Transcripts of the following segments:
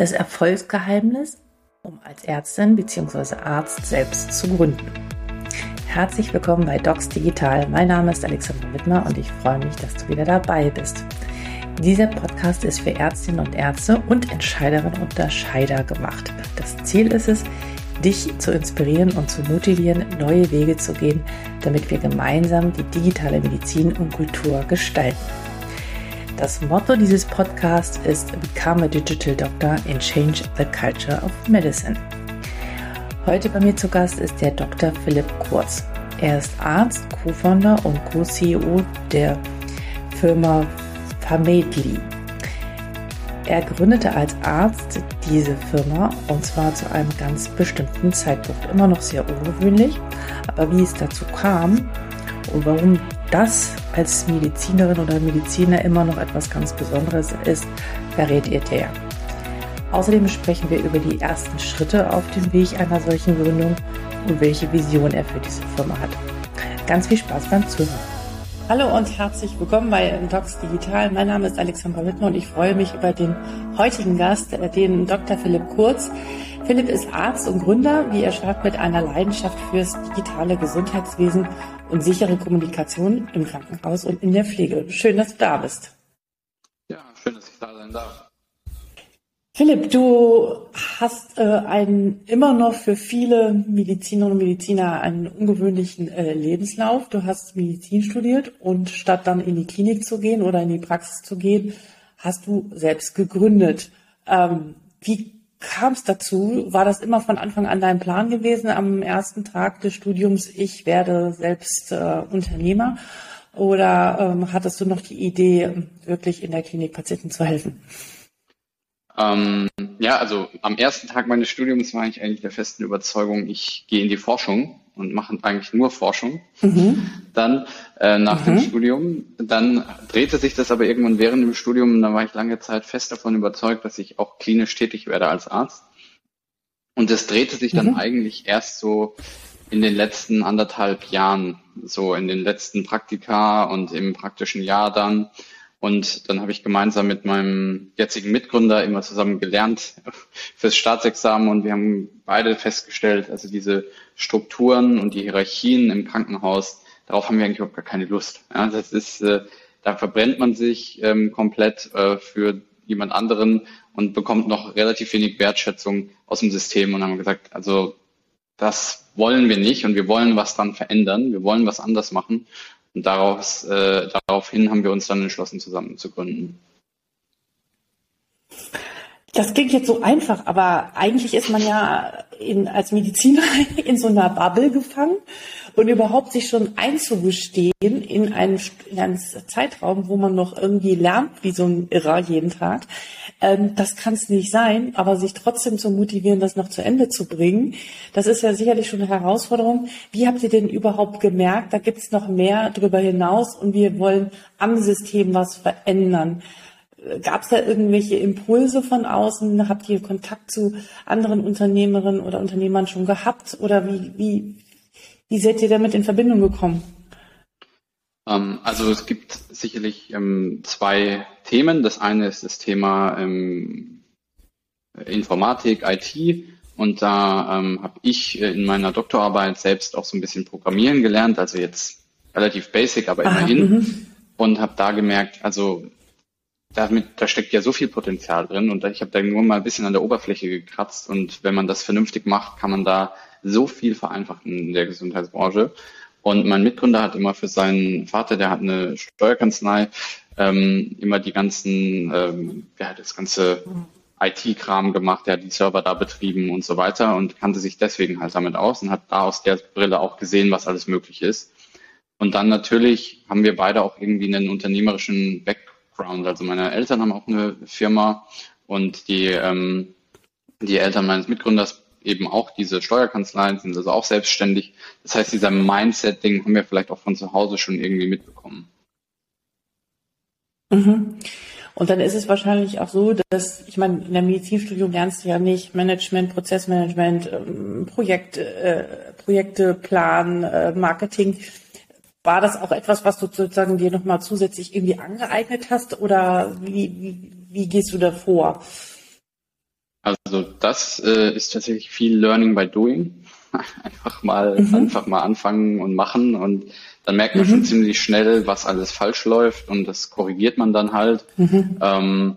Das Erfolgsgeheimnis, um als Ärztin bzw. Arzt selbst zu gründen. Herzlich willkommen bei Docs Digital. Mein Name ist Alexandra Wittmer und ich freue mich, dass du wieder dabei bist. Dieser Podcast ist für Ärztinnen und Ärzte und Entscheiderinnen und Unterscheider gemacht. Das Ziel ist es, dich zu inspirieren und zu motivieren, neue Wege zu gehen, damit wir gemeinsam die digitale Medizin und Kultur gestalten. Das Motto dieses Podcasts ist Become a Digital Doctor and Change the Culture of Medicine. Heute bei mir zu Gast ist der Dr. Philipp Kurz. Er ist Arzt, Co-Founder und Co-CEO der Firma Famedli. Er gründete als Arzt diese Firma und zwar zu einem ganz bestimmten Zeitpunkt. Immer noch sehr ungewöhnlich, aber wie es dazu kam und warum das als Medizinerin oder Mediziner immer noch etwas ganz Besonderes ist, verrät ihr der. Außerdem sprechen wir über die ersten Schritte auf dem Weg einer solchen Gründung und welche Vision er für diese Firma hat. Ganz viel Spaß beim Zuhören. Hallo und herzlich willkommen bei Docs Digital. Mein Name ist Alexandra Wittmer und ich freue mich über den heutigen Gast, den Dr. Philipp Kurz. Philipp ist Arzt und Gründer, wie er schreibt, mit einer Leidenschaft fürs digitale Gesundheitswesen und sichere Kommunikation im Krankenhaus und in der Pflege. Schön, dass du da bist. Ja, schön, dass ich da sein darf. Philipp, du hast äh, einen immer noch für viele Medizinerinnen und Mediziner einen ungewöhnlichen äh, Lebenslauf. Du hast Medizin studiert und statt dann in die Klinik zu gehen oder in die Praxis zu gehen, hast du selbst gegründet. Ähm, wie kam es dazu? War das immer von Anfang an dein Plan gewesen, am ersten Tag des Studiums, ich werde selbst äh, Unternehmer? Oder ähm, hattest du noch die Idee, wirklich in der Klinik Patienten zu helfen? Ähm, ja, also am ersten Tag meines Studiums war ich eigentlich der festen Überzeugung, ich gehe in die Forschung und mache eigentlich nur Forschung. Mhm. Dann äh, nach mhm. dem Studium, dann drehte sich das aber irgendwann während dem Studium, da war ich lange Zeit fest davon überzeugt, dass ich auch klinisch tätig werde als Arzt. Und das drehte sich dann mhm. eigentlich erst so in den letzten anderthalb Jahren, so in den letzten Praktika und im praktischen Jahr dann. Und dann habe ich gemeinsam mit meinem jetzigen Mitgründer immer zusammen gelernt fürs Staatsexamen. Und wir haben beide festgestellt, also diese Strukturen und die Hierarchien im Krankenhaus, darauf haben wir eigentlich überhaupt gar keine Lust. Ja, das ist, äh, da verbrennt man sich ähm, komplett äh, für jemand anderen und bekommt noch relativ wenig Wertschätzung aus dem System. Und haben gesagt, also das wollen wir nicht. Und wir wollen was dann verändern, wir wollen was anders machen und daraus, äh, daraufhin haben wir uns dann entschlossen, zusammen zu gründen. Das klingt jetzt so einfach, aber eigentlich ist man ja in, als Mediziner in so einer Bubble gefangen und überhaupt sich schon einzugestehen in einen, in einen Zeitraum, wo man noch irgendwie lernt, wie so ein Irrer jeden Tag, ähm, das kann es nicht sein, aber sich trotzdem zu motivieren, das noch zu Ende zu bringen, das ist ja sicherlich schon eine Herausforderung. Wie habt ihr denn überhaupt gemerkt, da gibt es noch mehr darüber hinaus und wir wollen am System was verändern? Gab es da irgendwelche Impulse von außen? Habt ihr Kontakt zu anderen Unternehmerinnen oder Unternehmern schon gehabt? Oder wie, wie, wie seid ihr damit in Verbindung gekommen? Ähm, also es gibt sicherlich ähm, zwei Themen. Das eine ist das Thema ähm, Informatik, IT. Und da ähm, habe ich in meiner Doktorarbeit selbst auch so ein bisschen Programmieren gelernt, also jetzt relativ basic, aber Aha, immerhin. Mhm. Und habe da gemerkt, also damit, da steckt ja so viel Potenzial drin und ich habe da nur mal ein bisschen an der Oberfläche gekratzt und wenn man das vernünftig macht, kann man da so viel vereinfachen in der Gesundheitsbranche. Und mein Mitgründer hat immer für seinen Vater, der hat eine Steuerkanzlei, ähm, immer die ganzen, ähm, der das ganze IT-Kram gemacht, der hat die Server da betrieben und so weiter und kannte sich deswegen halt damit aus und hat da aus der Brille auch gesehen, was alles möglich ist. Und dann natürlich haben wir beide auch irgendwie einen unternehmerischen Background Background. Also meine Eltern haben auch eine Firma und die, ähm, die Eltern meines Mitgründers eben auch diese Steuerkanzleien, sind also auch selbstständig. Das heißt, dieser Mindset-Ding haben wir vielleicht auch von zu Hause schon irgendwie mitbekommen. Mhm. Und dann ist es wahrscheinlich auch so, dass, ich meine, in der Medizinstudium lernst du ja nicht Management, Prozessmanagement, ähm, Projekt, äh, Projekte, Plan, äh, Marketing. War das auch etwas, was du sozusagen dir nochmal zusätzlich irgendwie angeeignet hast oder wie, wie, wie gehst du da vor? Also das äh, ist tatsächlich viel Learning by Doing. einfach mal, mhm. einfach mal anfangen und machen und dann merkt man mhm. schon ziemlich schnell, was alles falsch läuft und das korrigiert man dann halt. Mhm. Ähm,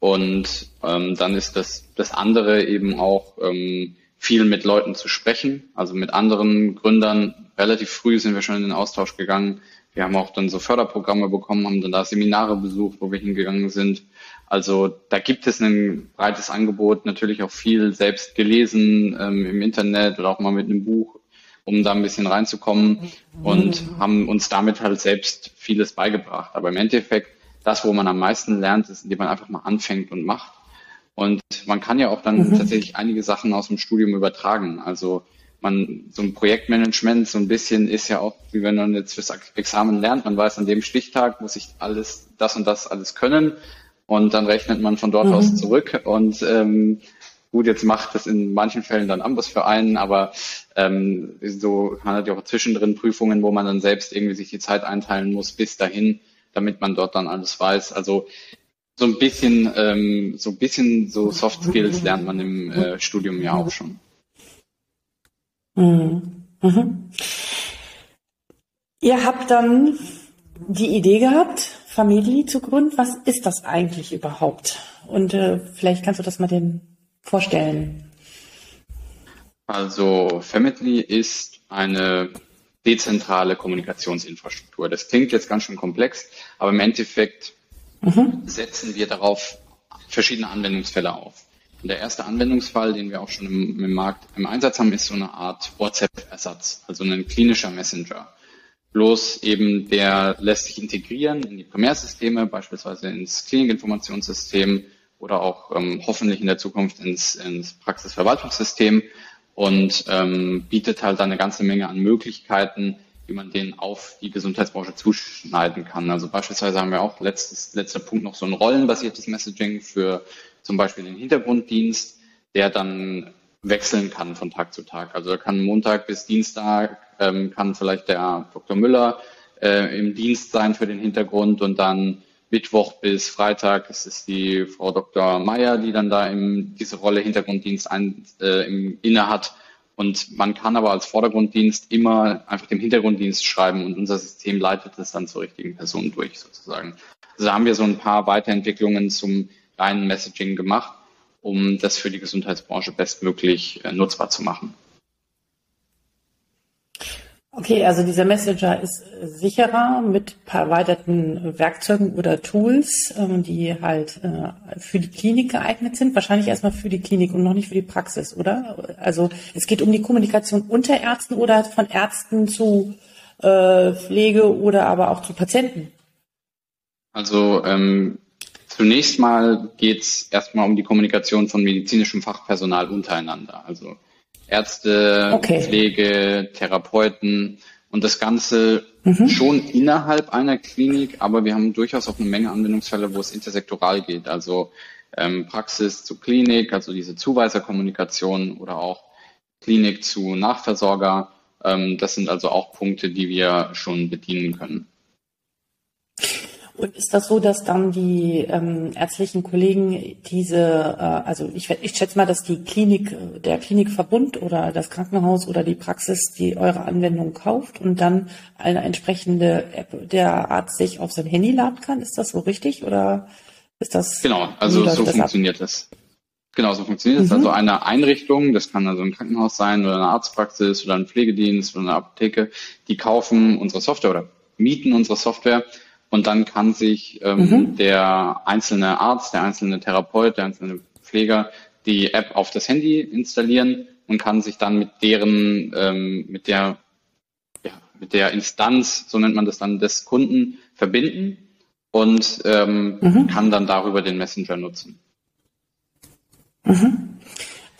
und ähm, dann ist das, das andere eben auch ähm, viel mit Leuten zu sprechen, also mit anderen Gründern. Relativ früh sind wir schon in den Austausch gegangen. Wir haben auch dann so Förderprogramme bekommen, haben dann da Seminare besucht, wo wir hingegangen sind. Also da gibt es ein breites Angebot, natürlich auch viel selbst gelesen ähm, im Internet oder auch mal mit einem Buch, um da ein bisschen reinzukommen und haben uns damit halt selbst vieles beigebracht. Aber im Endeffekt, das, wo man am meisten lernt, ist, indem man einfach mal anfängt und macht. Und man kann ja auch dann mhm. tatsächlich einige Sachen aus dem Studium übertragen. Also man, so ein Projektmanagement, so ein bisschen ist ja auch, wie wenn man jetzt fürs Examen lernt, man weiß, an dem Stichtag muss ich alles, das und das alles können. Und dann rechnet man von dort mhm. aus zurück. Und ähm, gut, jetzt macht das in manchen Fällen dann anders für einen, aber ähm, so man hat ja auch zwischendrin Prüfungen, wo man dann selbst irgendwie sich die Zeit einteilen muss bis dahin, damit man dort dann alles weiß. Also so ein bisschen, ähm, so ein bisschen so Soft Skills lernt man im äh, Studium ja auch schon. Mhm. Mhm. Ihr habt dann die Idee gehabt, Familie zu gründen. Was ist das eigentlich überhaupt? Und äh, vielleicht kannst du das mal den vorstellen. Also Family ist eine dezentrale Kommunikationsinfrastruktur. Das klingt jetzt ganz schön komplex, aber im Endeffekt mhm. setzen wir darauf verschiedene Anwendungsfälle auf. Der erste Anwendungsfall, den wir auch schon im, im Markt im Einsatz haben, ist so eine Art WhatsApp-Ersatz, also ein klinischer Messenger. Bloß eben der lässt sich integrieren in die Primärsysteme, beispielsweise ins Klinikinformationssystem oder auch ähm, hoffentlich in der Zukunft ins, ins Praxisverwaltungssystem und ähm, bietet halt eine ganze Menge an Möglichkeiten, wie man den auf die Gesundheitsbranche zuschneiden kann. Also beispielsweise haben wir auch letztes, letzter Punkt noch so ein rollenbasiertes Messaging für zum Beispiel den Hintergrunddienst, der dann wechseln kann von Tag zu Tag. Also kann Montag bis Dienstag ähm, kann vielleicht der Dr. Müller äh, im Dienst sein für den Hintergrund und dann Mittwoch bis Freitag ist es die Frau Dr. Meyer, die dann da im, diese Rolle Hintergrunddienst ein, äh, im, inne hat. Und man kann aber als Vordergrunddienst immer einfach dem Hintergrunddienst schreiben und unser System leitet es dann zur richtigen Person durch sozusagen. Also da haben wir so ein paar Weiterentwicklungen zum reinen Messaging gemacht, um das für die Gesundheitsbranche bestmöglich äh, nutzbar zu machen. Okay, also dieser Messenger ist sicherer mit erweiterten Werkzeugen oder Tools, ähm, die halt äh, für die Klinik geeignet sind. Wahrscheinlich erstmal für die Klinik und noch nicht für die Praxis, oder? Also es geht um die Kommunikation unter Ärzten oder von Ärzten zu äh, Pflege oder aber auch zu Patienten. Also ähm, zunächst mal geht es erstmal um die Kommunikation von medizinischem Fachpersonal untereinander. Also Ärzte, okay. Pflege, Therapeuten und das Ganze mhm. schon innerhalb einer Klinik, aber wir haben durchaus auch eine Menge Anwendungsfälle, wo es intersektoral geht, also ähm, Praxis zu Klinik, also diese Zuweiserkommunikation oder auch Klinik zu Nachversorger. Ähm, das sind also auch Punkte, die wir schon bedienen können. Und ist das so, dass dann die ähm, ärztlichen Kollegen diese, äh, also ich, ich schätze mal, dass die Klinik, der Klinikverbund oder das Krankenhaus oder die Praxis, die eure Anwendung kauft und dann eine entsprechende App der Arzt sich auf sein Handy laden kann? Ist das so richtig oder ist das? Genau, also so das funktioniert ab? das. Genau, so funktioniert es. Mhm. Also eine Einrichtung, das kann also ein Krankenhaus sein oder eine Arztpraxis oder ein Pflegedienst oder eine Apotheke, die kaufen unsere Software oder mieten unsere Software und dann kann sich ähm, mhm. der einzelne Arzt, der einzelne Therapeut, der einzelne Pfleger die App auf das Handy installieren und kann sich dann mit deren, ähm, mit der, ja, mit der Instanz, so nennt man das dann, des Kunden verbinden und ähm, mhm. kann dann darüber den Messenger nutzen. Mhm.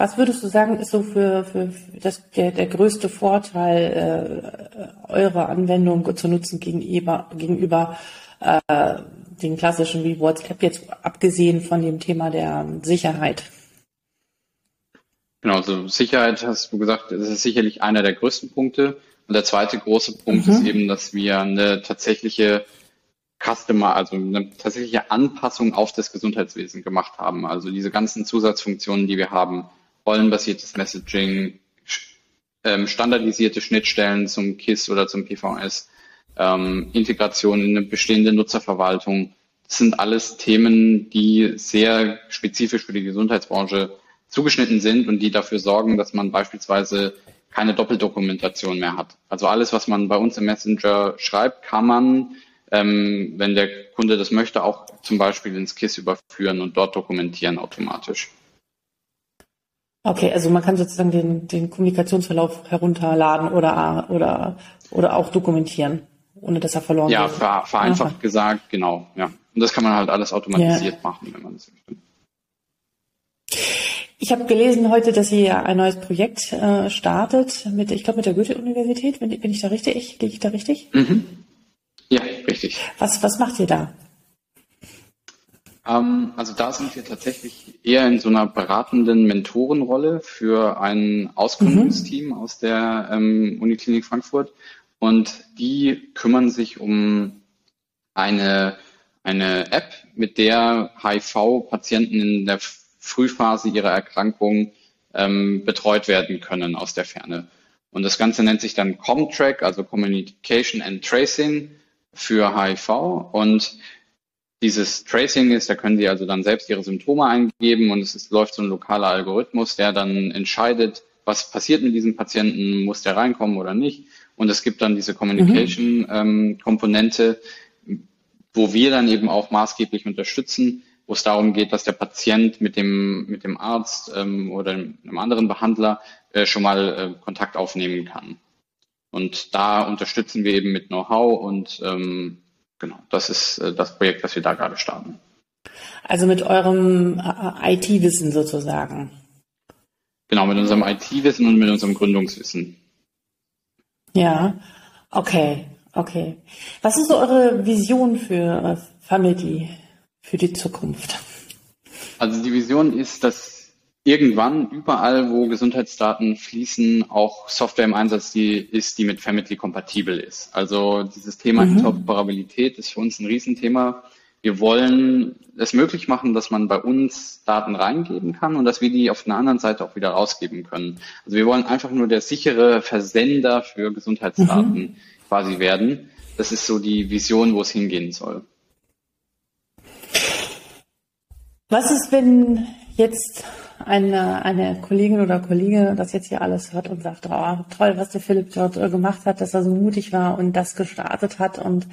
Was würdest du sagen, ist so für, für das, der, der größte Vorteil äh, eurer Anwendung zu nutzen gegenüber, gegenüber äh, den klassischen wie WhatsApp jetzt abgesehen von dem Thema der Sicherheit? Genau, also Sicherheit hast du gesagt, das ist sicherlich einer der größten Punkte. Und der zweite große Punkt mhm. ist eben, dass wir eine tatsächliche Customer, also eine tatsächliche Anpassung auf das Gesundheitswesen gemacht haben. Also diese ganzen Zusatzfunktionen, die wir haben, rollenbasiertes Messaging, ähm, standardisierte Schnittstellen zum KISS oder zum PVS, ähm, Integration in eine bestehende Nutzerverwaltung. Das sind alles Themen, die sehr spezifisch für die Gesundheitsbranche zugeschnitten sind und die dafür sorgen, dass man beispielsweise keine Doppeldokumentation mehr hat. Also alles, was man bei uns im Messenger schreibt, kann man, ähm, wenn der Kunde das möchte, auch zum Beispiel ins KISS überführen und dort dokumentieren automatisch. Okay, also man kann sozusagen den, den Kommunikationsverlauf herunterladen oder, oder, oder auch dokumentieren, ohne dass er verloren ja, wird. Ja, vereinfacht Aha. gesagt, genau, ja. Und das kann man halt alles automatisiert ja. machen, wenn man das möchte. Ich habe gelesen heute, dass ihr ein neues Projekt äh, startet mit, ich glaube, mit der Goethe-Universität. Bin, bin, ich da richtig? Liege ich da richtig? Mhm. Ja, richtig. Was, was macht ihr da? Ähm, also da sind wir tatsächlich eher in so einer beratenden Mentorenrolle für ein Ausgründungsteam mhm. aus der ähm, Uniklinik Frankfurt. Und die kümmern sich um eine, eine App, mit der HIV-Patienten in der Frühphase ihrer Erkrankung ähm, betreut werden können aus der Ferne. Und das Ganze nennt sich dann Comtrack, also Communication and Tracing für HIV. Und dieses Tracing ist, da können Sie also dann selbst Ihre Symptome eingeben und es ist, läuft so ein lokaler Algorithmus, der dann entscheidet, was passiert mit diesem Patienten, muss der reinkommen oder nicht. Und es gibt dann diese Communication-Komponente, mhm. ähm, wo wir dann eben auch maßgeblich unterstützen, wo es darum geht, dass der Patient mit dem, mit dem Arzt ähm, oder einem anderen Behandler äh, schon mal äh, Kontakt aufnehmen kann. Und da unterstützen wir eben mit Know-how und ähm, genau, das ist äh, das Projekt, das wir da gerade starten. Also mit eurem äh, IT-Wissen sozusagen. Genau, mit unserem IT-Wissen und mit unserem Gründungswissen. Ja, okay, okay. Was ist so eure Vision für äh, Family? für die Zukunft? Also die Vision ist, dass irgendwann überall, wo Gesundheitsdaten fließen, auch Software im Einsatz die ist, die mit Family kompatibel ist. Also dieses Thema mhm. Interoperabilität ist für uns ein Riesenthema. Wir wollen es möglich machen, dass man bei uns Daten reingeben kann und dass wir die auf einer anderen Seite auch wieder rausgeben können. Also wir wollen einfach nur der sichere Versender für Gesundheitsdaten mhm. quasi werden. Das ist so die Vision, wo es hingehen soll. Was ist, wenn jetzt eine, eine Kollegin oder Kollege das jetzt hier alles hört und sagt, oh, toll, was der Philipp dort äh, gemacht hat, dass er so mutig war und das gestartet hat und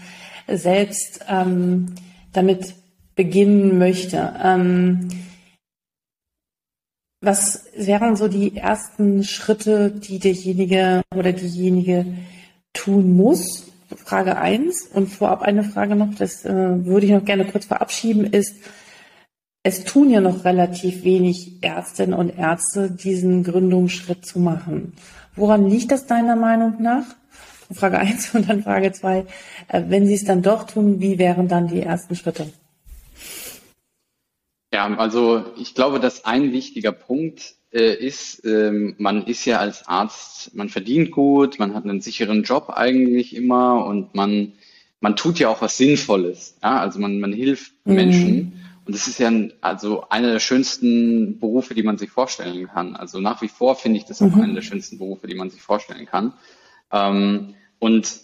selbst ähm, damit beginnen möchte. Ähm, was wären so die ersten Schritte, die derjenige oder diejenige tun muss? Frage eins und vorab eine Frage noch, das äh, würde ich noch gerne kurz verabschieden, ist, es tun ja noch relativ wenig Ärztinnen und Ärzte, diesen Gründungsschritt zu machen. Woran liegt das deiner Meinung nach? Frage eins und dann Frage zwei. Äh, wenn Sie es dann doch tun, wie wären dann die ersten Schritte? Ja, also ich glaube, dass ein wichtiger Punkt äh, ist, ähm, man ist ja als Arzt, man verdient gut, man hat einen sicheren Job eigentlich immer und man, man tut ja auch was Sinnvolles. Ja? Also man, man hilft mhm. Menschen. Und das ist ja ein, also einer der schönsten Berufe, die man sich vorstellen kann. Also nach wie vor finde ich das auch mhm. einer der schönsten Berufe, die man sich vorstellen kann. Ähm, und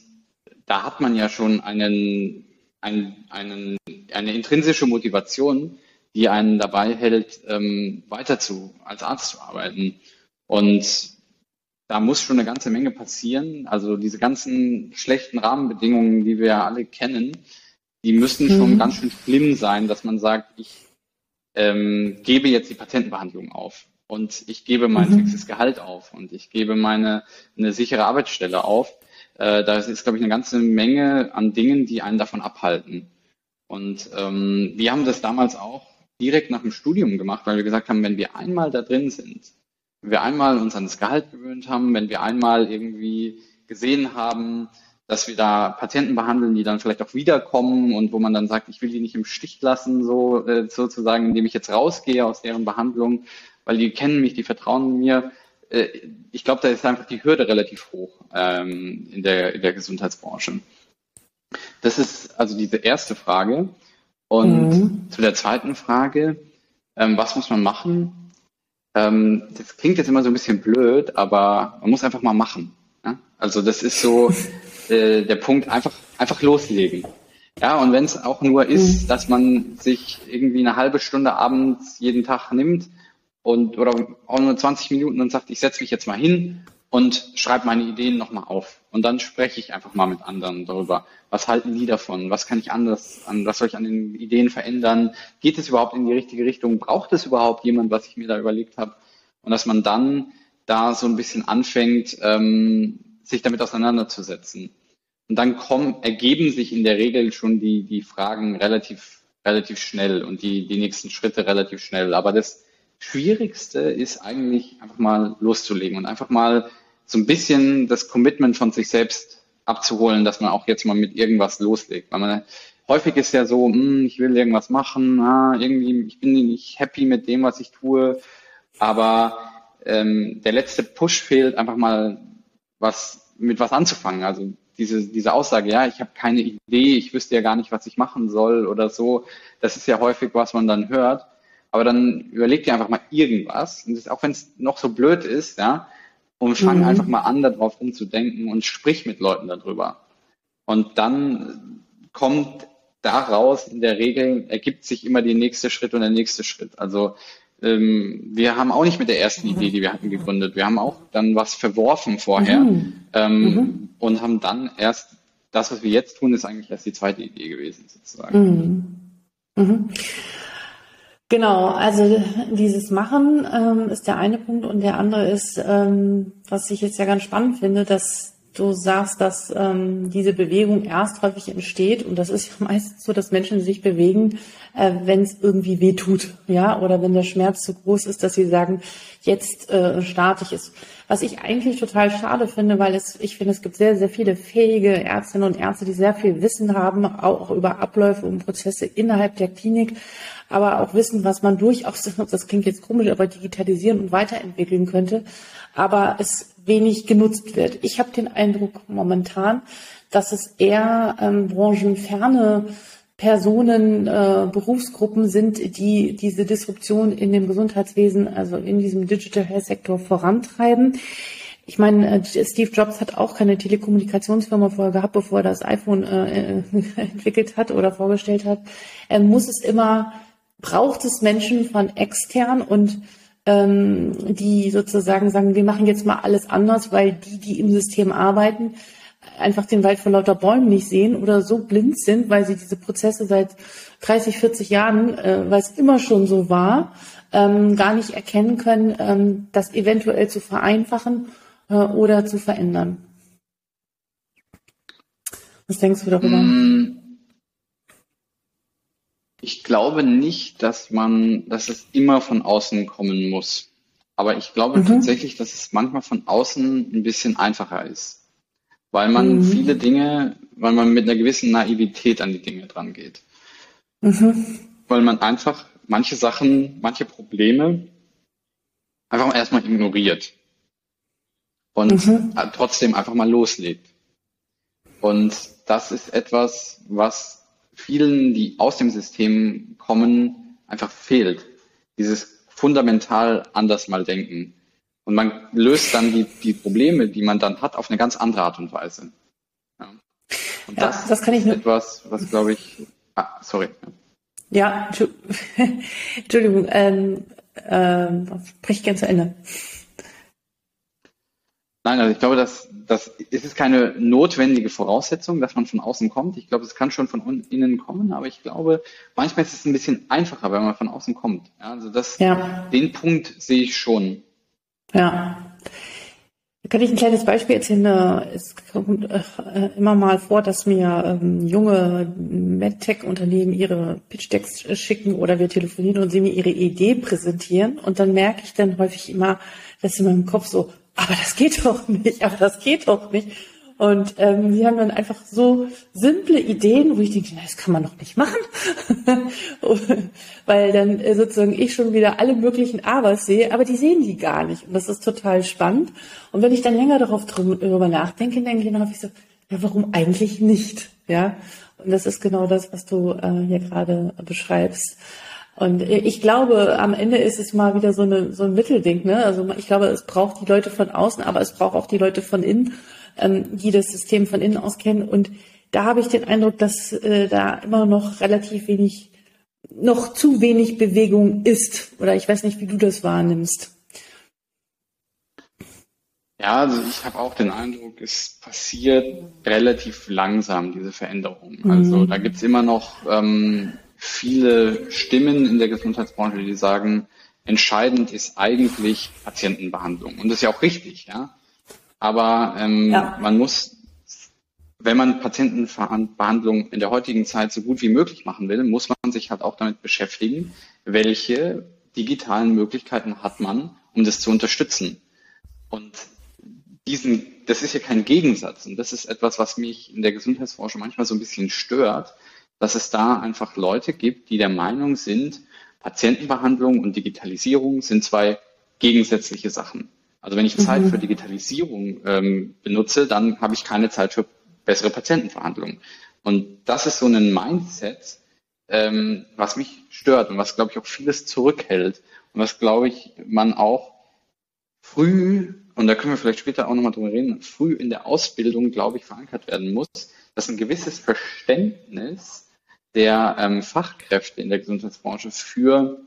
da hat man ja schon einen, einen, einen, eine intrinsische Motivation, die einen dabei hält, ähm, weiter zu, als Arzt zu arbeiten. Und da muss schon eine ganze Menge passieren. Also diese ganzen schlechten Rahmenbedingungen, die wir ja alle kennen, die müssen mhm. schon ganz schön schlimm sein, dass man sagt, ich ähm, gebe jetzt die Patentenbehandlung auf und ich gebe mein mhm. fixes Gehalt auf und ich gebe meine eine sichere Arbeitsstelle auf. Äh, da ist, glaube ich, eine ganze Menge an Dingen, die einen davon abhalten. Und ähm, wir haben das damals auch direkt nach dem Studium gemacht, weil wir gesagt haben, wenn wir einmal da drin sind, wenn wir einmal uns an das Gehalt gewöhnt haben, wenn wir einmal irgendwie gesehen haben, dass wir da Patienten behandeln, die dann vielleicht auch wiederkommen und wo man dann sagt, ich will die nicht im Stich lassen, so äh, sozusagen, indem ich jetzt rausgehe aus deren Behandlung, weil die kennen mich, die vertrauen mir. Äh, ich glaube, da ist einfach die Hürde relativ hoch ähm, in, der, in der Gesundheitsbranche. Das ist also diese erste Frage. Und mhm. zu der zweiten Frage, ähm, was muss man machen? Ähm, das klingt jetzt immer so ein bisschen blöd, aber man muss einfach mal machen. Ja? Also das ist so äh, der Punkt, einfach, einfach loslegen. Ja, und wenn es auch nur ist, mhm. dass man sich irgendwie eine halbe Stunde abends jeden Tag nimmt und oder auch nur 20 Minuten und sagt, ich setze mich jetzt mal hin und schreibe meine Ideen nochmal auf. Und dann spreche ich einfach mal mit anderen darüber. Was halten die davon? Was kann ich anders an, was soll ich an den Ideen verändern? Geht es überhaupt in die richtige Richtung? Braucht es überhaupt jemand, was ich mir da überlegt habe? Und dass man dann da so ein bisschen anfängt, ähm, sich damit auseinanderzusetzen. Und dann kommen, ergeben sich in der Regel schon die, die Fragen relativ, relativ schnell und die, die nächsten Schritte relativ schnell. Aber das Schwierigste ist eigentlich einfach mal loszulegen und einfach mal so ein bisschen das Commitment von sich selbst abzuholen, dass man auch jetzt mal mit irgendwas loslegt. Weil man häufig ist ja so, hm, ich will irgendwas machen, ah, irgendwie, ich bin nicht happy mit dem, was ich tue, aber ähm, der letzte Push fehlt, einfach mal was mit was anzufangen. Also diese, diese Aussage, ja, ich habe keine Idee, ich wüsste ja gar nicht, was ich machen soll oder so, das ist ja häufig, was man dann hört. Aber dann überleg dir einfach mal irgendwas, und das, auch wenn es noch so blöd ist, ja, und fang mhm. einfach mal an, darauf umzudenken und sprich mit Leuten darüber. Und dann kommt daraus in der Regel, ergibt sich immer der nächste Schritt und der nächste Schritt. Also ähm, wir haben auch nicht mit der ersten Idee, die wir hatten, gegründet. Wir haben auch dann was verworfen vorher mhm. Ähm, mhm. Und haben dann erst das, was wir jetzt tun, ist eigentlich erst die zweite Idee gewesen, sozusagen. Mhm. mhm. Genau, also dieses Machen ähm, ist der eine Punkt und der andere ist, ähm, was ich jetzt ja ganz spannend finde, dass du sagst, dass ähm, diese Bewegung erst häufig entsteht und das ist ja meistens so, dass Menschen sich bewegen, äh, wenn es irgendwie weh tut, ja, oder wenn der Schmerz zu groß ist, dass sie sagen, jetzt äh, starte ich es. Was ich eigentlich total schade finde, weil es, ich finde, es gibt sehr, sehr viele fähige Ärztinnen und Ärzte, die sehr viel Wissen haben, auch über Abläufe und Prozesse innerhalb der Klinik, aber auch wissen, was man durchaus, das klingt jetzt komisch, aber digitalisieren und weiterentwickeln könnte, aber es wenig genutzt wird. Ich habe den Eindruck momentan, dass es eher ähm, branchenferne Personen, äh, Berufsgruppen sind, die diese Disruption in dem Gesundheitswesen, also in diesem Digital Health Sektor vorantreiben. Ich meine, äh, Steve Jobs hat auch keine Telekommunikationsfirma vorher gehabt, bevor er das iPhone äh, entwickelt hat oder vorgestellt hat. Er muss es immer braucht es Menschen von extern und ähm, die sozusagen sagen, wir machen jetzt mal alles anders, weil die, die im System arbeiten, einfach den Wald vor lauter Bäumen nicht sehen oder so blind sind, weil sie diese Prozesse seit 30, 40 Jahren, äh, weil es immer schon so war, ähm, gar nicht erkennen können, ähm, das eventuell zu vereinfachen äh, oder zu verändern. Was denkst du darüber? Mm, ich glaube nicht, dass man, dass es immer von außen kommen muss. Aber ich glaube mhm. tatsächlich, dass es manchmal von außen ein bisschen einfacher ist. Weil man mhm. viele Dinge, weil man mit einer gewissen Naivität an die Dinge dran geht. Mhm. Weil man einfach manche Sachen, manche Probleme einfach erstmal ignoriert. Und mhm. trotzdem einfach mal loslegt. Und das ist etwas, was vielen, die aus dem System kommen, einfach fehlt. Dieses fundamental anders mal denken. Und man löst dann die, die Probleme, die man dann hat, auf eine ganz andere Art und Weise. Ja. Und ja, das, das kann ich ist etwas, was glaube ich. Ah, sorry. Ja, Entschuldigung, ähm, ähm, sprich gern zu Ende. Nein, also ich glaube, dass, es ist keine notwendige Voraussetzung, dass man von außen kommt. Ich glaube, es kann schon von innen kommen, aber ich glaube, manchmal ist es ein bisschen einfacher, wenn man von außen kommt. Ja, also das, ja. den Punkt sehe ich schon. Ja. Da kann ich ein kleines Beispiel erzählen. Es kommt äh, immer mal vor, dass mir ähm, junge MedTech-Unternehmen ihre Pitch-Decks schicken oder wir telefonieren und sie mir ihre Idee präsentieren. Und dann merke ich dann häufig immer, dass in meinem Kopf so, aber das geht doch nicht, aber das geht doch nicht. Und ähm, sie haben dann einfach so simple Ideen, wo ich denke, das kann man doch nicht machen. Weil dann äh, sozusagen ich schon wieder alle möglichen Abers sehe, aber die sehen die gar nicht. Und das ist total spannend. Und wenn ich dann länger darauf drüber nachdenke, denke ich dann häufig so, ja, warum eigentlich nicht? Ja, und das ist genau das, was du äh, hier gerade beschreibst. Und ich glaube, am Ende ist es mal wieder so, eine, so ein Mittelding. Ne? Also ich glaube, es braucht die Leute von außen, aber es braucht auch die Leute von innen, ähm, die das System von innen aus kennen. Und da habe ich den Eindruck, dass äh, da immer noch relativ wenig, noch zu wenig Bewegung ist. Oder ich weiß nicht, wie du das wahrnimmst. Ja, also ich habe auch den Eindruck, es passiert relativ langsam, diese Veränderung. Mhm. Also da gibt's immer noch ähm, viele Stimmen in der Gesundheitsbranche, die sagen, entscheidend ist eigentlich Patientenbehandlung. Und das ist ja auch richtig, ja. Aber ähm, ja. man muss, wenn man Patientenbehandlung in der heutigen Zeit so gut wie möglich machen will, muss man sich halt auch damit beschäftigen, welche digitalen Möglichkeiten hat man, um das zu unterstützen. Und diesen, das ist ja kein Gegensatz. Und das ist etwas, was mich in der Gesundheitsforschung manchmal so ein bisschen stört, dass es da einfach Leute gibt, die der Meinung sind, Patientenbehandlung und Digitalisierung sind zwei gegensätzliche Sachen. Also wenn ich Zeit mhm. für Digitalisierung ähm, benutze, dann habe ich keine Zeit für bessere Patientenverhandlungen. Und das ist so ein Mindset, ähm, was mich stört und was, glaube ich, auch vieles zurückhält und was, glaube ich, man auch früh und da können wir vielleicht später auch nochmal drüber reden, früh in der Ausbildung, glaube ich, verankert werden muss, dass ein gewisses Verständnis der ähm, Fachkräfte in der Gesundheitsbranche für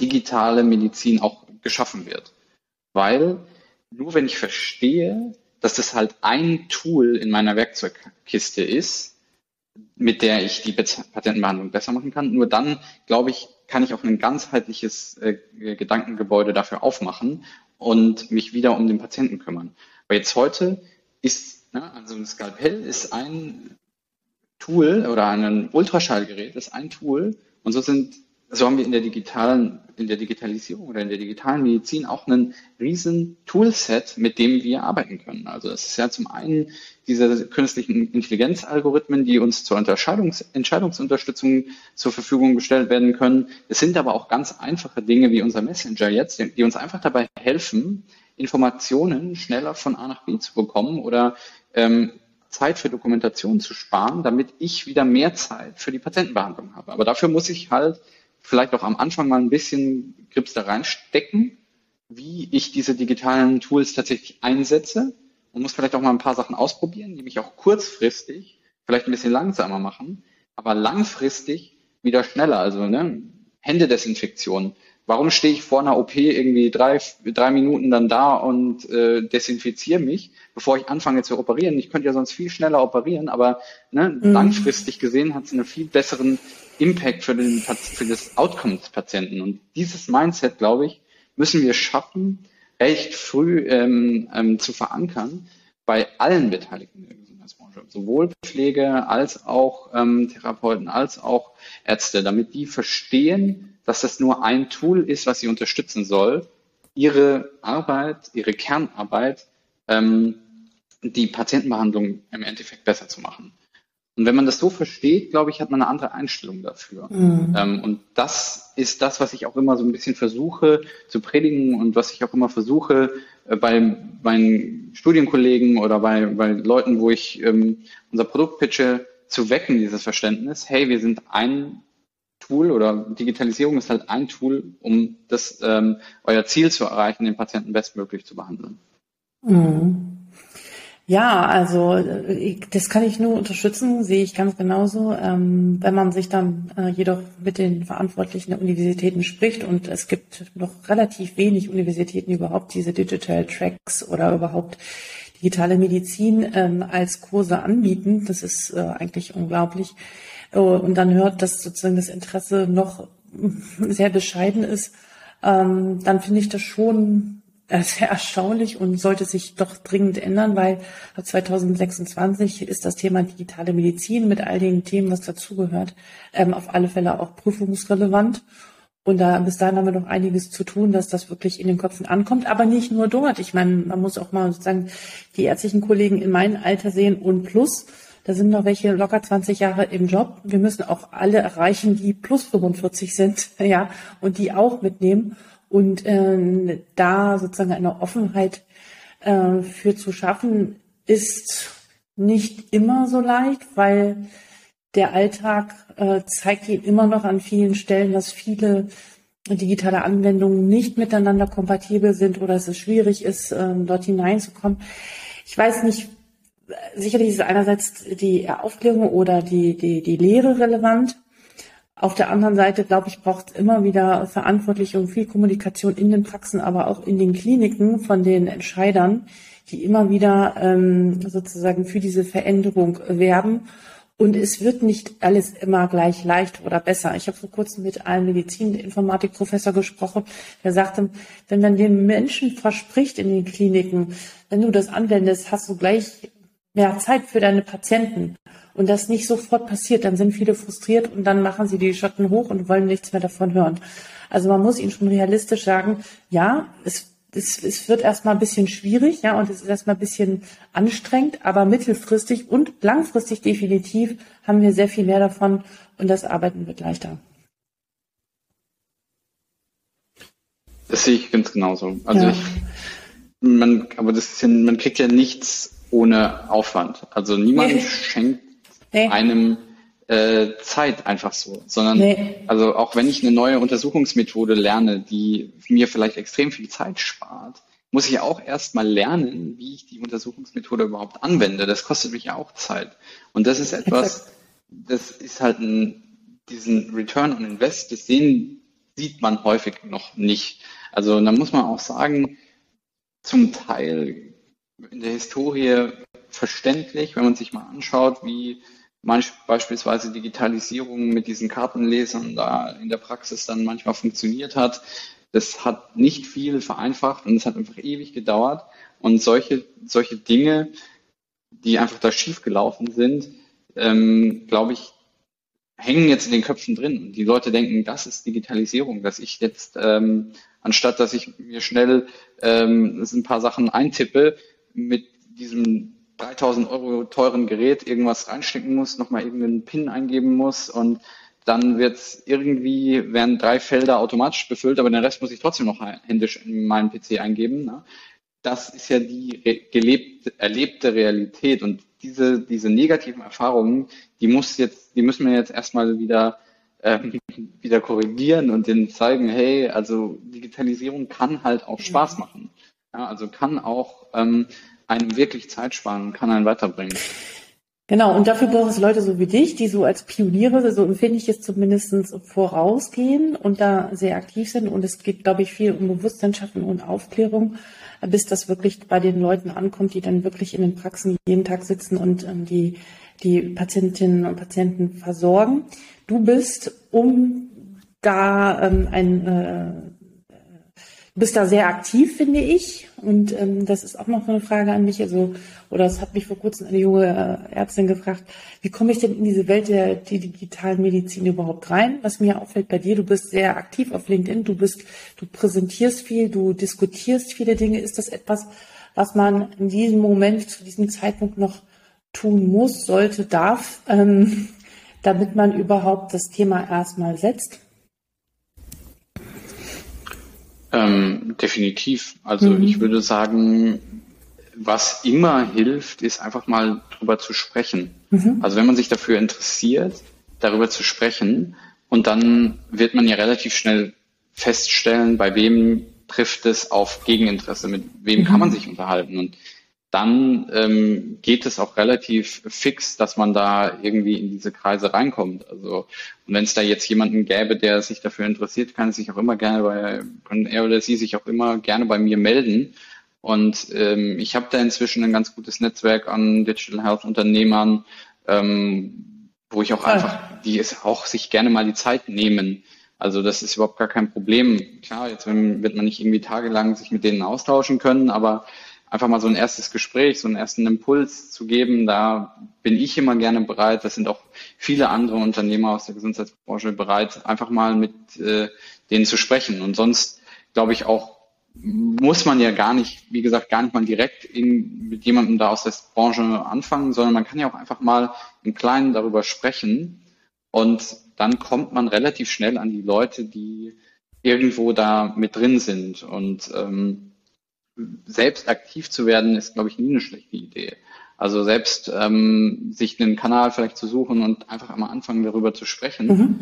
digitale Medizin auch geschaffen wird. Weil nur wenn ich verstehe, dass das halt ein Tool in meiner Werkzeugkiste ist, mit der ich die Patientenbehandlung besser machen kann, nur dann, glaube ich, kann ich auch ein ganzheitliches äh, Gedankengebäude dafür aufmachen und mich wieder um den Patienten kümmern. Weil jetzt heute ist, ne, also ein Skalpell ist ein Tool oder ein Ultraschallgerät ist ein Tool und so sind so haben wir in der digitalen, in der Digitalisierung oder in der digitalen Medizin auch einen riesen Toolset, mit dem wir arbeiten können. Also es ist ja zum einen diese künstlichen Intelligenzalgorithmen, die uns zur Entscheidungs Entscheidungsunterstützung zur Verfügung gestellt werden können. Es sind aber auch ganz einfache Dinge wie unser Messenger jetzt, die uns einfach dabei helfen, Informationen schneller von A nach B zu bekommen oder ähm, Zeit für Dokumentation zu sparen, damit ich wieder mehr Zeit für die Patientenbehandlung habe. Aber dafür muss ich halt vielleicht auch am Anfang mal ein bisschen Grips da reinstecken, wie ich diese digitalen Tools tatsächlich einsetze und muss vielleicht auch mal ein paar Sachen ausprobieren, die mich auch kurzfristig vielleicht ein bisschen langsamer machen, aber langfristig wieder schneller. Also ne, Händedesinfektion. Warum stehe ich vor einer OP irgendwie drei, drei Minuten dann da und äh, desinfiziere mich, bevor ich anfange zu operieren? Ich könnte ja sonst viel schneller operieren, aber ne, mhm. langfristig gesehen hat es einen viel besseren Impact für, den, für das Outcome des Patienten. Und dieses Mindset, glaube ich, müssen wir schaffen, recht früh ähm, ähm, zu verankern bei allen Beteiligten der Gesundheitsbranche, sowohl Pflege als auch ähm, Therapeuten, als auch Ärzte, damit die verstehen, dass das nur ein Tool ist, was sie unterstützen soll, ihre Arbeit, ihre Kernarbeit, ähm, die Patientenbehandlung im Endeffekt besser zu machen. Und wenn man das so versteht, glaube ich, hat man eine andere Einstellung dafür. Mhm. Ähm, und das ist das, was ich auch immer so ein bisschen versuche zu predigen und was ich auch immer versuche äh, bei meinen Studienkollegen oder bei, bei Leuten, wo ich ähm, unser Produkt pitche, zu wecken, dieses Verständnis. Hey, wir sind ein Tool oder Digitalisierung ist halt ein Tool, um das ähm, euer Ziel zu erreichen, den Patienten bestmöglich zu behandeln. Mhm. Ja, also äh, das kann ich nur unterstützen, sehe ich ganz genauso. Ähm, wenn man sich dann äh, jedoch mit den Verantwortlichen der Universitäten spricht und es gibt noch relativ wenig Universitäten überhaupt diese Digital Tracks oder überhaupt digitale Medizin ähm, als Kurse anbieten, das ist äh, eigentlich unglaublich. Oh, und dann hört, dass sozusagen das Interesse noch sehr bescheiden ist, ähm, dann finde ich das schon äh, sehr erstaunlich und sollte sich doch dringend ändern, weil ab 2026 ist das Thema digitale Medizin mit all den Themen, was dazugehört, ähm, auf alle Fälle auch prüfungsrelevant. Und da bis dahin haben wir noch einiges zu tun, dass das wirklich in den Köpfen ankommt, aber nicht nur dort. Ich meine, man muss auch mal sozusagen die ärztlichen Kollegen in meinem Alter sehen und plus. Da sind noch welche locker 20 Jahre im Job. Wir müssen auch alle erreichen, die plus 45 sind, ja, und die auch mitnehmen. Und äh, da sozusagen eine Offenheit äh, für zu schaffen, ist nicht immer so leicht, weil der Alltag äh, zeigt Ihnen immer noch an vielen Stellen, dass viele digitale Anwendungen nicht miteinander kompatibel sind oder dass es schwierig ist, ähm, dort hineinzukommen. Ich weiß nicht, sicherlich ist einerseits die Aufklärung oder die, die, die Lehre relevant. Auf der anderen Seite, glaube ich, braucht es immer wieder Verantwortliche und viel Kommunikation in den Praxen, aber auch in den Kliniken von den Entscheidern, die immer wieder ähm, sozusagen für diese Veränderung werben. Und es wird nicht alles immer gleich leicht oder besser. Ich habe vor kurzem mit einem Medizininformatikprofessor gesprochen, der sagte, wenn man den Menschen verspricht in den Kliniken, wenn du das anwendest, hast du gleich mehr Zeit für deine Patienten. Und das nicht sofort passiert, dann sind viele frustriert und dann machen sie die Schotten hoch und wollen nichts mehr davon hören. Also man muss ihnen schon realistisch sagen, ja, es es, es wird erstmal ein bisschen schwierig, ja, und es ist erstmal ein bisschen anstrengend, aber mittelfristig und langfristig definitiv haben wir sehr viel mehr davon und das Arbeiten wird leichter. Das sehe ich ganz genauso. Also ja. ich, man, aber das ist ja, man kriegt ja nichts ohne Aufwand. Also niemand nee. schenkt nee. einem äh, Zeit einfach so, sondern nee. also auch wenn ich eine neue Untersuchungsmethode lerne, die mir vielleicht extrem viel Zeit spart, muss ich auch erstmal lernen, wie ich die Untersuchungsmethode überhaupt anwende. Das kostet mich ja auch Zeit. Und das ist etwas, das ist halt ein, diesen Return on Invest, das sehen, sieht man häufig noch nicht. Also da muss man auch sagen, zum Teil in der Historie verständlich, wenn man sich mal anschaut, wie beispielsweise Digitalisierung mit diesen Kartenlesern da in der Praxis dann manchmal funktioniert hat. Das hat nicht viel vereinfacht und es hat einfach ewig gedauert. Und solche, solche Dinge, die einfach da schiefgelaufen sind, ähm, glaube ich, hängen jetzt in den Köpfen drin. Die Leute denken, das ist Digitalisierung, dass ich jetzt, ähm, anstatt dass ich mir schnell ähm, ein paar Sachen eintippe, mit diesem 3000 Euro teuren Gerät irgendwas reinstecken muss, nochmal irgendeinen PIN eingeben muss und dann wird irgendwie, werden drei Felder automatisch befüllt, aber den Rest muss ich trotzdem noch händisch in meinen PC eingeben. Ne? Das ist ja die gelebte, erlebte Realität und diese, diese negativen Erfahrungen, die muss jetzt, die müssen wir jetzt erstmal wieder, ähm, wieder korrigieren und denen zeigen, hey, also Digitalisierung kann halt auch Spaß machen. Ja, also kann auch ähm, einem wirklich Zeit sparen, kann einen weiterbringen. Genau, und dafür braucht es Leute so wie dich, die so als Pioniere, so empfinde ich es zumindest, vorausgehen und da sehr aktiv sind. Und es geht, glaube ich, viel um Bewusstsein schaffen und Aufklärung, bis das wirklich bei den Leuten ankommt, die dann wirklich in den Praxen jeden Tag sitzen und ähm, die, die Patientinnen und Patienten versorgen. Du bist, um da ähm, ein äh, Du bist da sehr aktiv, finde ich. Und ähm, das ist auch noch eine Frage an mich. Also, oder es hat mich vor kurzem eine junge äh, Ärztin gefragt, wie komme ich denn in diese Welt der, der digitalen Medizin überhaupt rein? Was mir auffällt bei dir, du bist sehr aktiv auf LinkedIn, du bist, du präsentierst viel, du diskutierst viele Dinge. Ist das etwas, was man in diesem Moment, zu diesem Zeitpunkt noch tun muss, sollte, darf, ähm, damit man überhaupt das Thema erstmal setzt? Ähm, definitiv. Also mhm. ich würde sagen, was immer hilft, ist einfach mal drüber zu sprechen. Mhm. Also wenn man sich dafür interessiert, darüber zu sprechen und dann wird man ja relativ schnell feststellen, bei wem trifft es auf Gegeninteresse, mit wem mhm. kann man sich unterhalten. Und dann ähm, geht es auch relativ fix, dass man da irgendwie in diese Kreise reinkommt. Also und wenn es da jetzt jemanden gäbe, der sich dafür interessiert, kann sich auch immer gerne bei, kann er oder sie sich auch immer gerne bei mir melden. Und ähm, ich habe da inzwischen ein ganz gutes Netzwerk an Digital Health Unternehmern, ähm, wo ich auch einfach, die es auch sich gerne mal die Zeit nehmen. Also das ist überhaupt gar kein Problem. Klar, jetzt wird man nicht irgendwie tagelang sich mit denen austauschen können, aber einfach mal so ein erstes Gespräch, so einen ersten Impuls zu geben, da bin ich immer gerne bereit. Das sind auch viele andere Unternehmer aus der Gesundheitsbranche bereit, einfach mal mit äh, denen zu sprechen. Und sonst glaube ich auch, muss man ja gar nicht, wie gesagt, gar nicht mal direkt in, mit jemandem da aus der Branche anfangen, sondern man kann ja auch einfach mal im Kleinen darüber sprechen und dann kommt man relativ schnell an die Leute, die irgendwo da mit drin sind. Und ähm, selbst aktiv zu werden, ist, glaube ich, nie eine schlechte Idee. Also selbst ähm, sich einen Kanal vielleicht zu suchen und einfach einmal anfangen, darüber zu sprechen, mhm.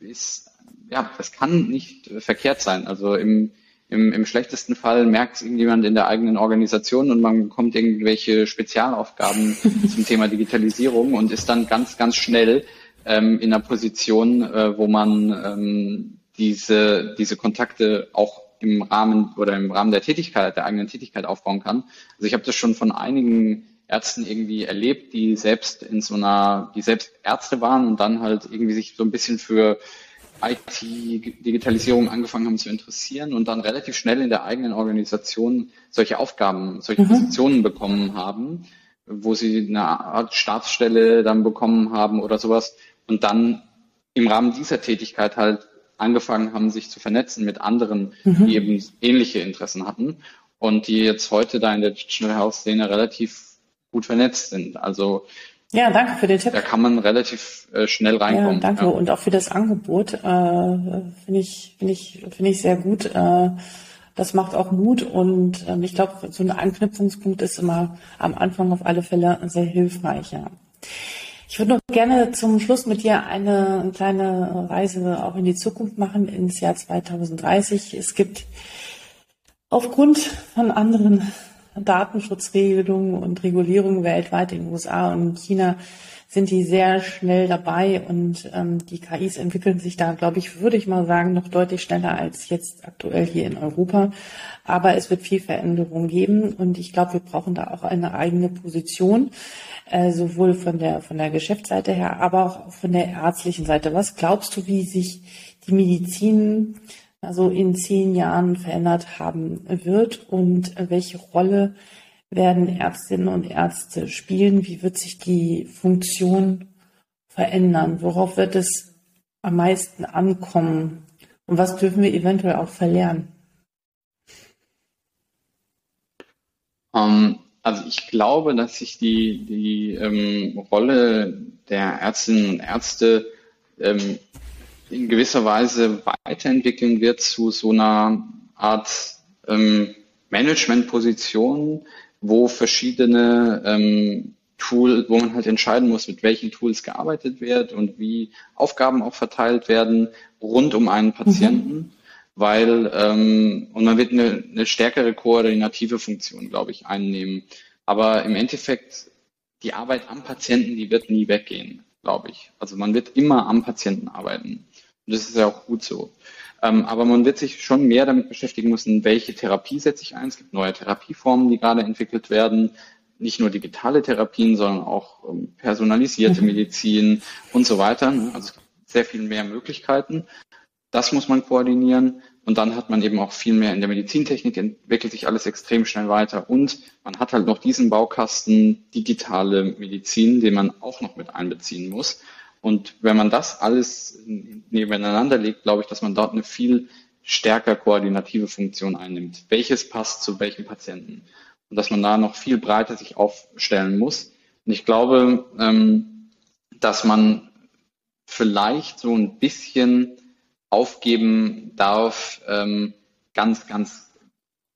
ist, ja, das kann nicht verkehrt sein. Also im, im, im schlechtesten Fall merkt es irgendjemand in der eigenen Organisation und man bekommt irgendwelche Spezialaufgaben zum Thema Digitalisierung und ist dann ganz, ganz schnell ähm, in einer Position, äh, wo man ähm, diese, diese Kontakte auch im Rahmen oder im Rahmen der Tätigkeit, der eigenen Tätigkeit aufbauen kann. Also ich habe das schon von einigen Ärzten irgendwie erlebt, die selbst in so einer, die selbst Ärzte waren und dann halt irgendwie sich so ein bisschen für IT-Digitalisierung angefangen haben zu interessieren und dann relativ schnell in der eigenen Organisation solche Aufgaben, solche mhm. Positionen bekommen haben, wo sie eine Art Stabsstelle dann bekommen haben oder sowas und dann im Rahmen dieser Tätigkeit halt angefangen haben, sich zu vernetzen mit anderen, mhm. die eben ähnliche Interessen hatten und die jetzt heute da in der Digital Health Szene relativ gut vernetzt sind. Also ja, danke für den Tipp. Da kann man relativ äh, schnell reinkommen. Ja, danke ja. und auch für das Angebot äh, finde ich finde ich finde ich sehr gut. Äh, das macht auch Mut und äh, ich glaube, so ein Anknüpfungspunkt ist immer am Anfang auf alle Fälle sehr hilfreich. Ja. Ich würde noch gerne zum Schluss mit dir eine kleine Reise auch in die Zukunft machen, ins Jahr 2030. Es gibt aufgrund von anderen Datenschutzregelungen und Regulierungen weltweit in den USA und China sind die sehr schnell dabei und ähm, die KIs entwickeln sich da, glaube ich, würde ich mal sagen, noch deutlich schneller als jetzt aktuell hier in Europa. Aber es wird viel Veränderung geben und ich glaube, wir brauchen da auch eine eigene Position äh, sowohl von der, von der Geschäftsseite her, aber auch von der ärztlichen Seite. Was glaubst du, wie sich die Medizin also in zehn Jahren verändert haben wird und welche Rolle werden Ärztinnen und Ärzte spielen? Wie wird sich die Funktion verändern? Worauf wird es am meisten ankommen? Und was dürfen wir eventuell auch verlernen? Um, ähm, also ich glaube, dass sich die, die ähm, Rolle der Ärztinnen und Ärzte ähm, in gewisser Weise weiterentwickeln wird zu so einer Art ähm, Managementposition, wo verschiedene ähm, Tool, wo man halt entscheiden muss, mit welchen Tools gearbeitet wird und wie Aufgaben auch verteilt werden rund um einen Patienten. Mhm weil ähm, und man wird eine, eine stärkere koordinative Funktion, glaube ich, einnehmen. Aber im Endeffekt die Arbeit am Patienten, die wird nie weggehen, glaube ich. Also man wird immer am Patienten arbeiten. Und das ist ja auch gut so. Ähm, aber man wird sich schon mehr damit beschäftigen müssen, welche Therapie setze ich ein. Es gibt neue Therapieformen, die gerade entwickelt werden. Nicht nur digitale Therapien, sondern auch ähm, personalisierte mhm. Medizin und so weiter. Also es gibt sehr viel mehr Möglichkeiten. Das muss man koordinieren. Und dann hat man eben auch viel mehr in der Medizintechnik, entwickelt sich alles extrem schnell weiter. Und man hat halt noch diesen Baukasten digitale Medizin, den man auch noch mit einbeziehen muss. Und wenn man das alles nebeneinander legt, glaube ich, dass man dort eine viel stärker koordinative Funktion einnimmt. Welches passt zu welchem Patienten? Und dass man da noch viel breiter sich aufstellen muss. Und ich glaube, ähm, dass man vielleicht so ein bisschen aufgeben darf, ähm, ganz, ganz,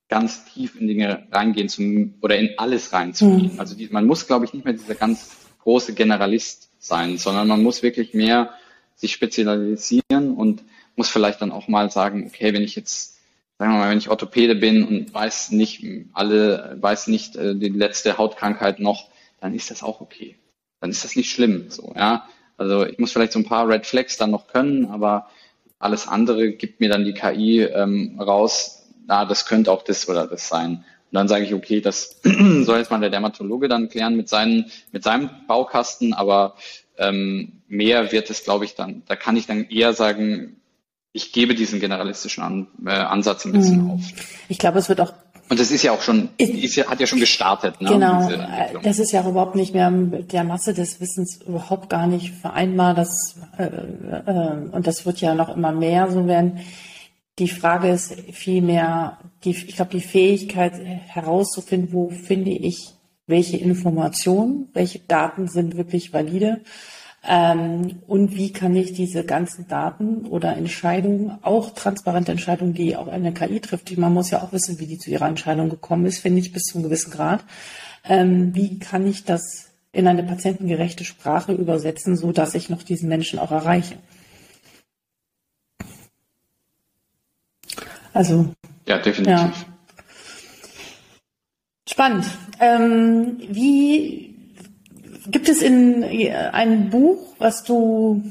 ganz tief in Dinge reingehen zu oder in alles reinzugehen. Mhm. Also die, man muss, glaube ich, nicht mehr dieser ganz große Generalist sein, sondern man muss wirklich mehr sich spezialisieren und muss vielleicht dann auch mal sagen, okay, wenn ich jetzt, sagen wir mal, wenn ich Orthopäde bin und weiß nicht alle, weiß nicht äh, die letzte Hautkrankheit noch, dann ist das auch okay. Dann ist das nicht schlimm, so, ja. Also ich muss vielleicht so ein paar Red Flags dann noch können, aber alles andere gibt mir dann die KI ähm, raus, na, das könnte auch das oder das sein. Und dann sage ich, okay, das soll jetzt mal der Dermatologe dann klären mit, seinen, mit seinem Baukasten, aber ähm, mehr wird es, glaube ich, dann, da kann ich dann eher sagen, ich gebe diesen generalistischen An, äh, Ansatz ein bisschen mhm. auf. Ich glaube, es wird auch und das ist ja auch schon, ist ja, hat ja schon gestartet. Ne, genau, das ist ja auch überhaupt nicht mehr mit der Masse des Wissens überhaupt gar nicht vereinbar. Das, äh, äh, und das wird ja noch immer mehr so werden. Die Frage ist vielmehr, die, ich glaube, die Fähigkeit herauszufinden, wo finde ich welche Informationen, welche Daten sind wirklich valide ähm, und wie kann ich diese ganzen Daten oder Entscheidungen, auch transparente Entscheidungen, die auch eine KI trifft, man muss ja auch wissen, wie die zu ihrer Entscheidung gekommen ist, finde ich bis zu einem gewissen Grad. ähm, wie kann ich das in eine patientengerechte Sprache übersetzen, so dass ich noch diesen Menschen auch erreiche. Also. Ja, definitiv. Ja. Spannend. Ähm, wie gibt es in äh, einem Buch, was du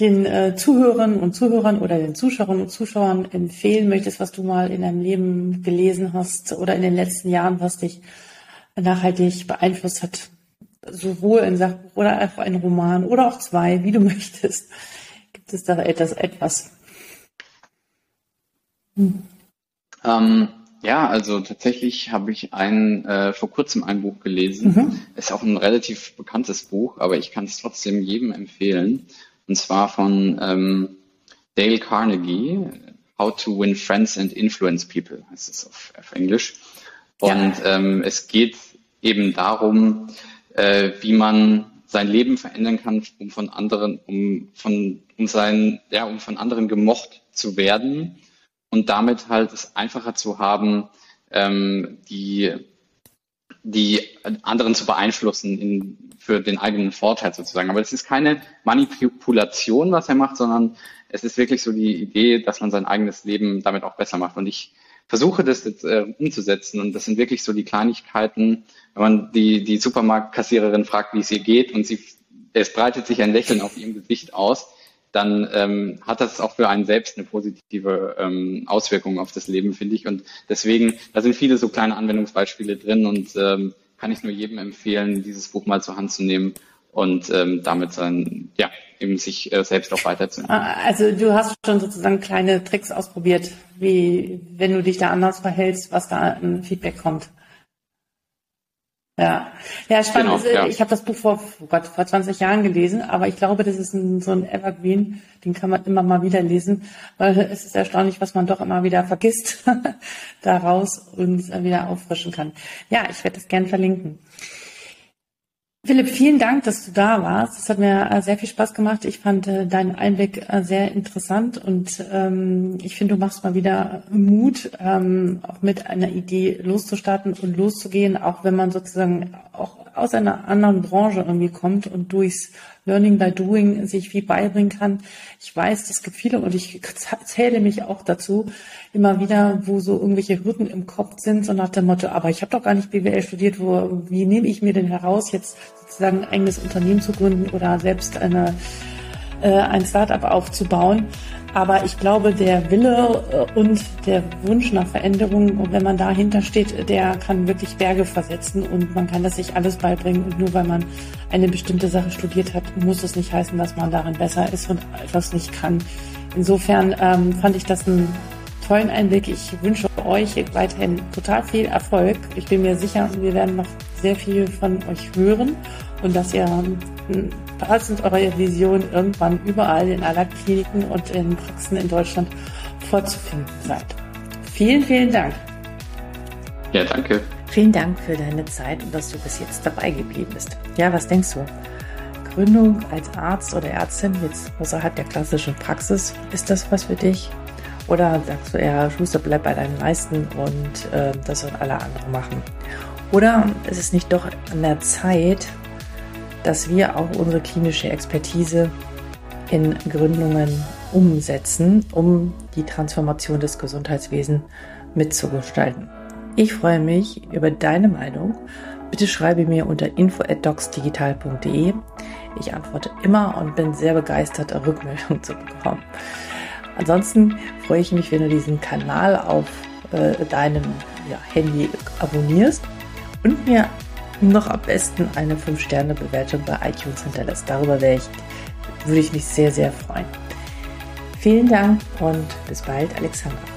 den äh, Zuhörern und Zuhörern oder den Zuschauern und Zuschauern empfehlen möchtest, was du mal in deinem Leben gelesen hast oder in den letzten Jahren, was dich nachhaltig beeinflusst hat? Sowohl ein Sachbuch oder einfach ein Roman oder auch zwei, wie du möchtest. Gibt es da etwas? etwas? Hm. Ähm, ja, also tatsächlich habe ich ein, äh, vor kurzem ein Buch gelesen. Mhm. Ist auch ein relativ bekanntes Buch, aber ich kann es trotzdem jedem empfehlen. Und zwar von ähm, Dale Carnegie, How to Win Friends and Influence People, heißt es auf, auf Englisch. Und ja. ähm, es geht eben darum, äh, wie man sein Leben verändern kann, um von anderen, um von, um sein, ja, um von anderen gemocht zu werden und damit halt es einfacher zu haben, ähm, die, die anderen zu beeinflussen in, für den eigenen Vorteil sozusagen. Aber es ist keine Manipulation, was er macht, sondern es ist wirklich so die Idee, dass man sein eigenes Leben damit auch besser macht. Und ich versuche das jetzt äh, umzusetzen und das sind wirklich so die Kleinigkeiten, wenn man die, die Supermarktkassiererin fragt, wie es ihr geht und sie, es breitet sich ein Lächeln auf ihrem Gesicht aus, dann ähm, hat das auch für einen selbst eine positive ähm, Auswirkung auf das Leben, finde ich. Und deswegen, da sind viele so kleine Anwendungsbeispiele drin und ähm, kann ich nur jedem empfehlen, dieses Buch mal zur Hand zu nehmen und ähm, damit sein, ja, eben sich äh, selbst auch weiterzuentwickeln. Ah, also du hast schon sozusagen kleine Tricks ausprobiert, wie wenn du dich da anders verhältst, was da ein Feedback kommt. Ja, ja spannend. Genau, ja. Ich habe das Buch vor, oh Gott, vor 20 Jahren gelesen, aber ich glaube, das ist ein, so ein Evergreen, den kann man immer mal wieder lesen, weil es ist erstaunlich, was man doch immer wieder vergisst daraus und wieder auffrischen kann. Ja, ich werde das gern verlinken. Philipp, vielen Dank, dass du da warst. Es hat mir äh, sehr viel Spaß gemacht. Ich fand äh, deinen Einblick äh, sehr interessant und ähm, ich finde, du machst mal wieder Mut, ähm, auch mit einer Idee loszustarten und loszugehen, auch wenn man sozusagen auch aus einer anderen Branche irgendwie kommt und durchs Learning by Doing sich viel beibringen kann. Ich weiß, es gibt viele und ich zähle mich auch dazu immer wieder, wo so irgendwelche Hürden im Kopf sind, so nach dem Motto, aber ich habe doch gar nicht BWL studiert, wo, wie nehme ich mir denn heraus, jetzt sozusagen ein eigenes Unternehmen zu gründen oder selbst eine, äh, ein Startup aufzubauen. Aber ich glaube, der Wille äh, und der Wunsch nach Veränderung, wenn man dahinter steht, der kann wirklich Berge versetzen und man kann das sich alles beibringen. Und nur weil man eine bestimmte Sache studiert hat, muss es nicht heißen, dass man darin besser ist und etwas nicht kann. Insofern ähm, fand ich das einen tollen Einblick. Ich wünsche euch weiterhin total viel Erfolg. Ich bin mir sicher, wir werden noch sehr viel von euch hören und dass ihr passend eure Vision irgendwann überall in aller Kliniken und in Praxen in Deutschland vorzufinden seid. Vielen, vielen Dank. Ja, danke. Vielen Dank für deine Zeit und dass du bis jetzt dabei geblieben bist. Ja, was denkst du? Gründung als Arzt oder Ärztin jetzt außerhalb der klassischen Praxis, ist das was für dich? Oder sagst du eher, Schuster, bleib bei deinen Leisten und äh, das sollen alle anderen machen? Oder ist es nicht doch an der Zeit, dass wir auch unsere klinische Expertise in Gründungen umsetzen, um die Transformation des Gesundheitswesens mitzugestalten. Ich freue mich über deine Meinung. Bitte schreibe mir unter info@docsdigital.de. Ich antworte immer und bin sehr begeistert, Rückmeldungen zu bekommen. Ansonsten freue ich mich, wenn du diesen Kanal auf äh, deinem ja, Handy abonnierst und mir noch am besten eine 5-Sterne-Bewertung bei iTunes hinterlässt. Darüber wäre ich, würde ich mich sehr, sehr freuen. Vielen Dank und bis bald, Alexandra.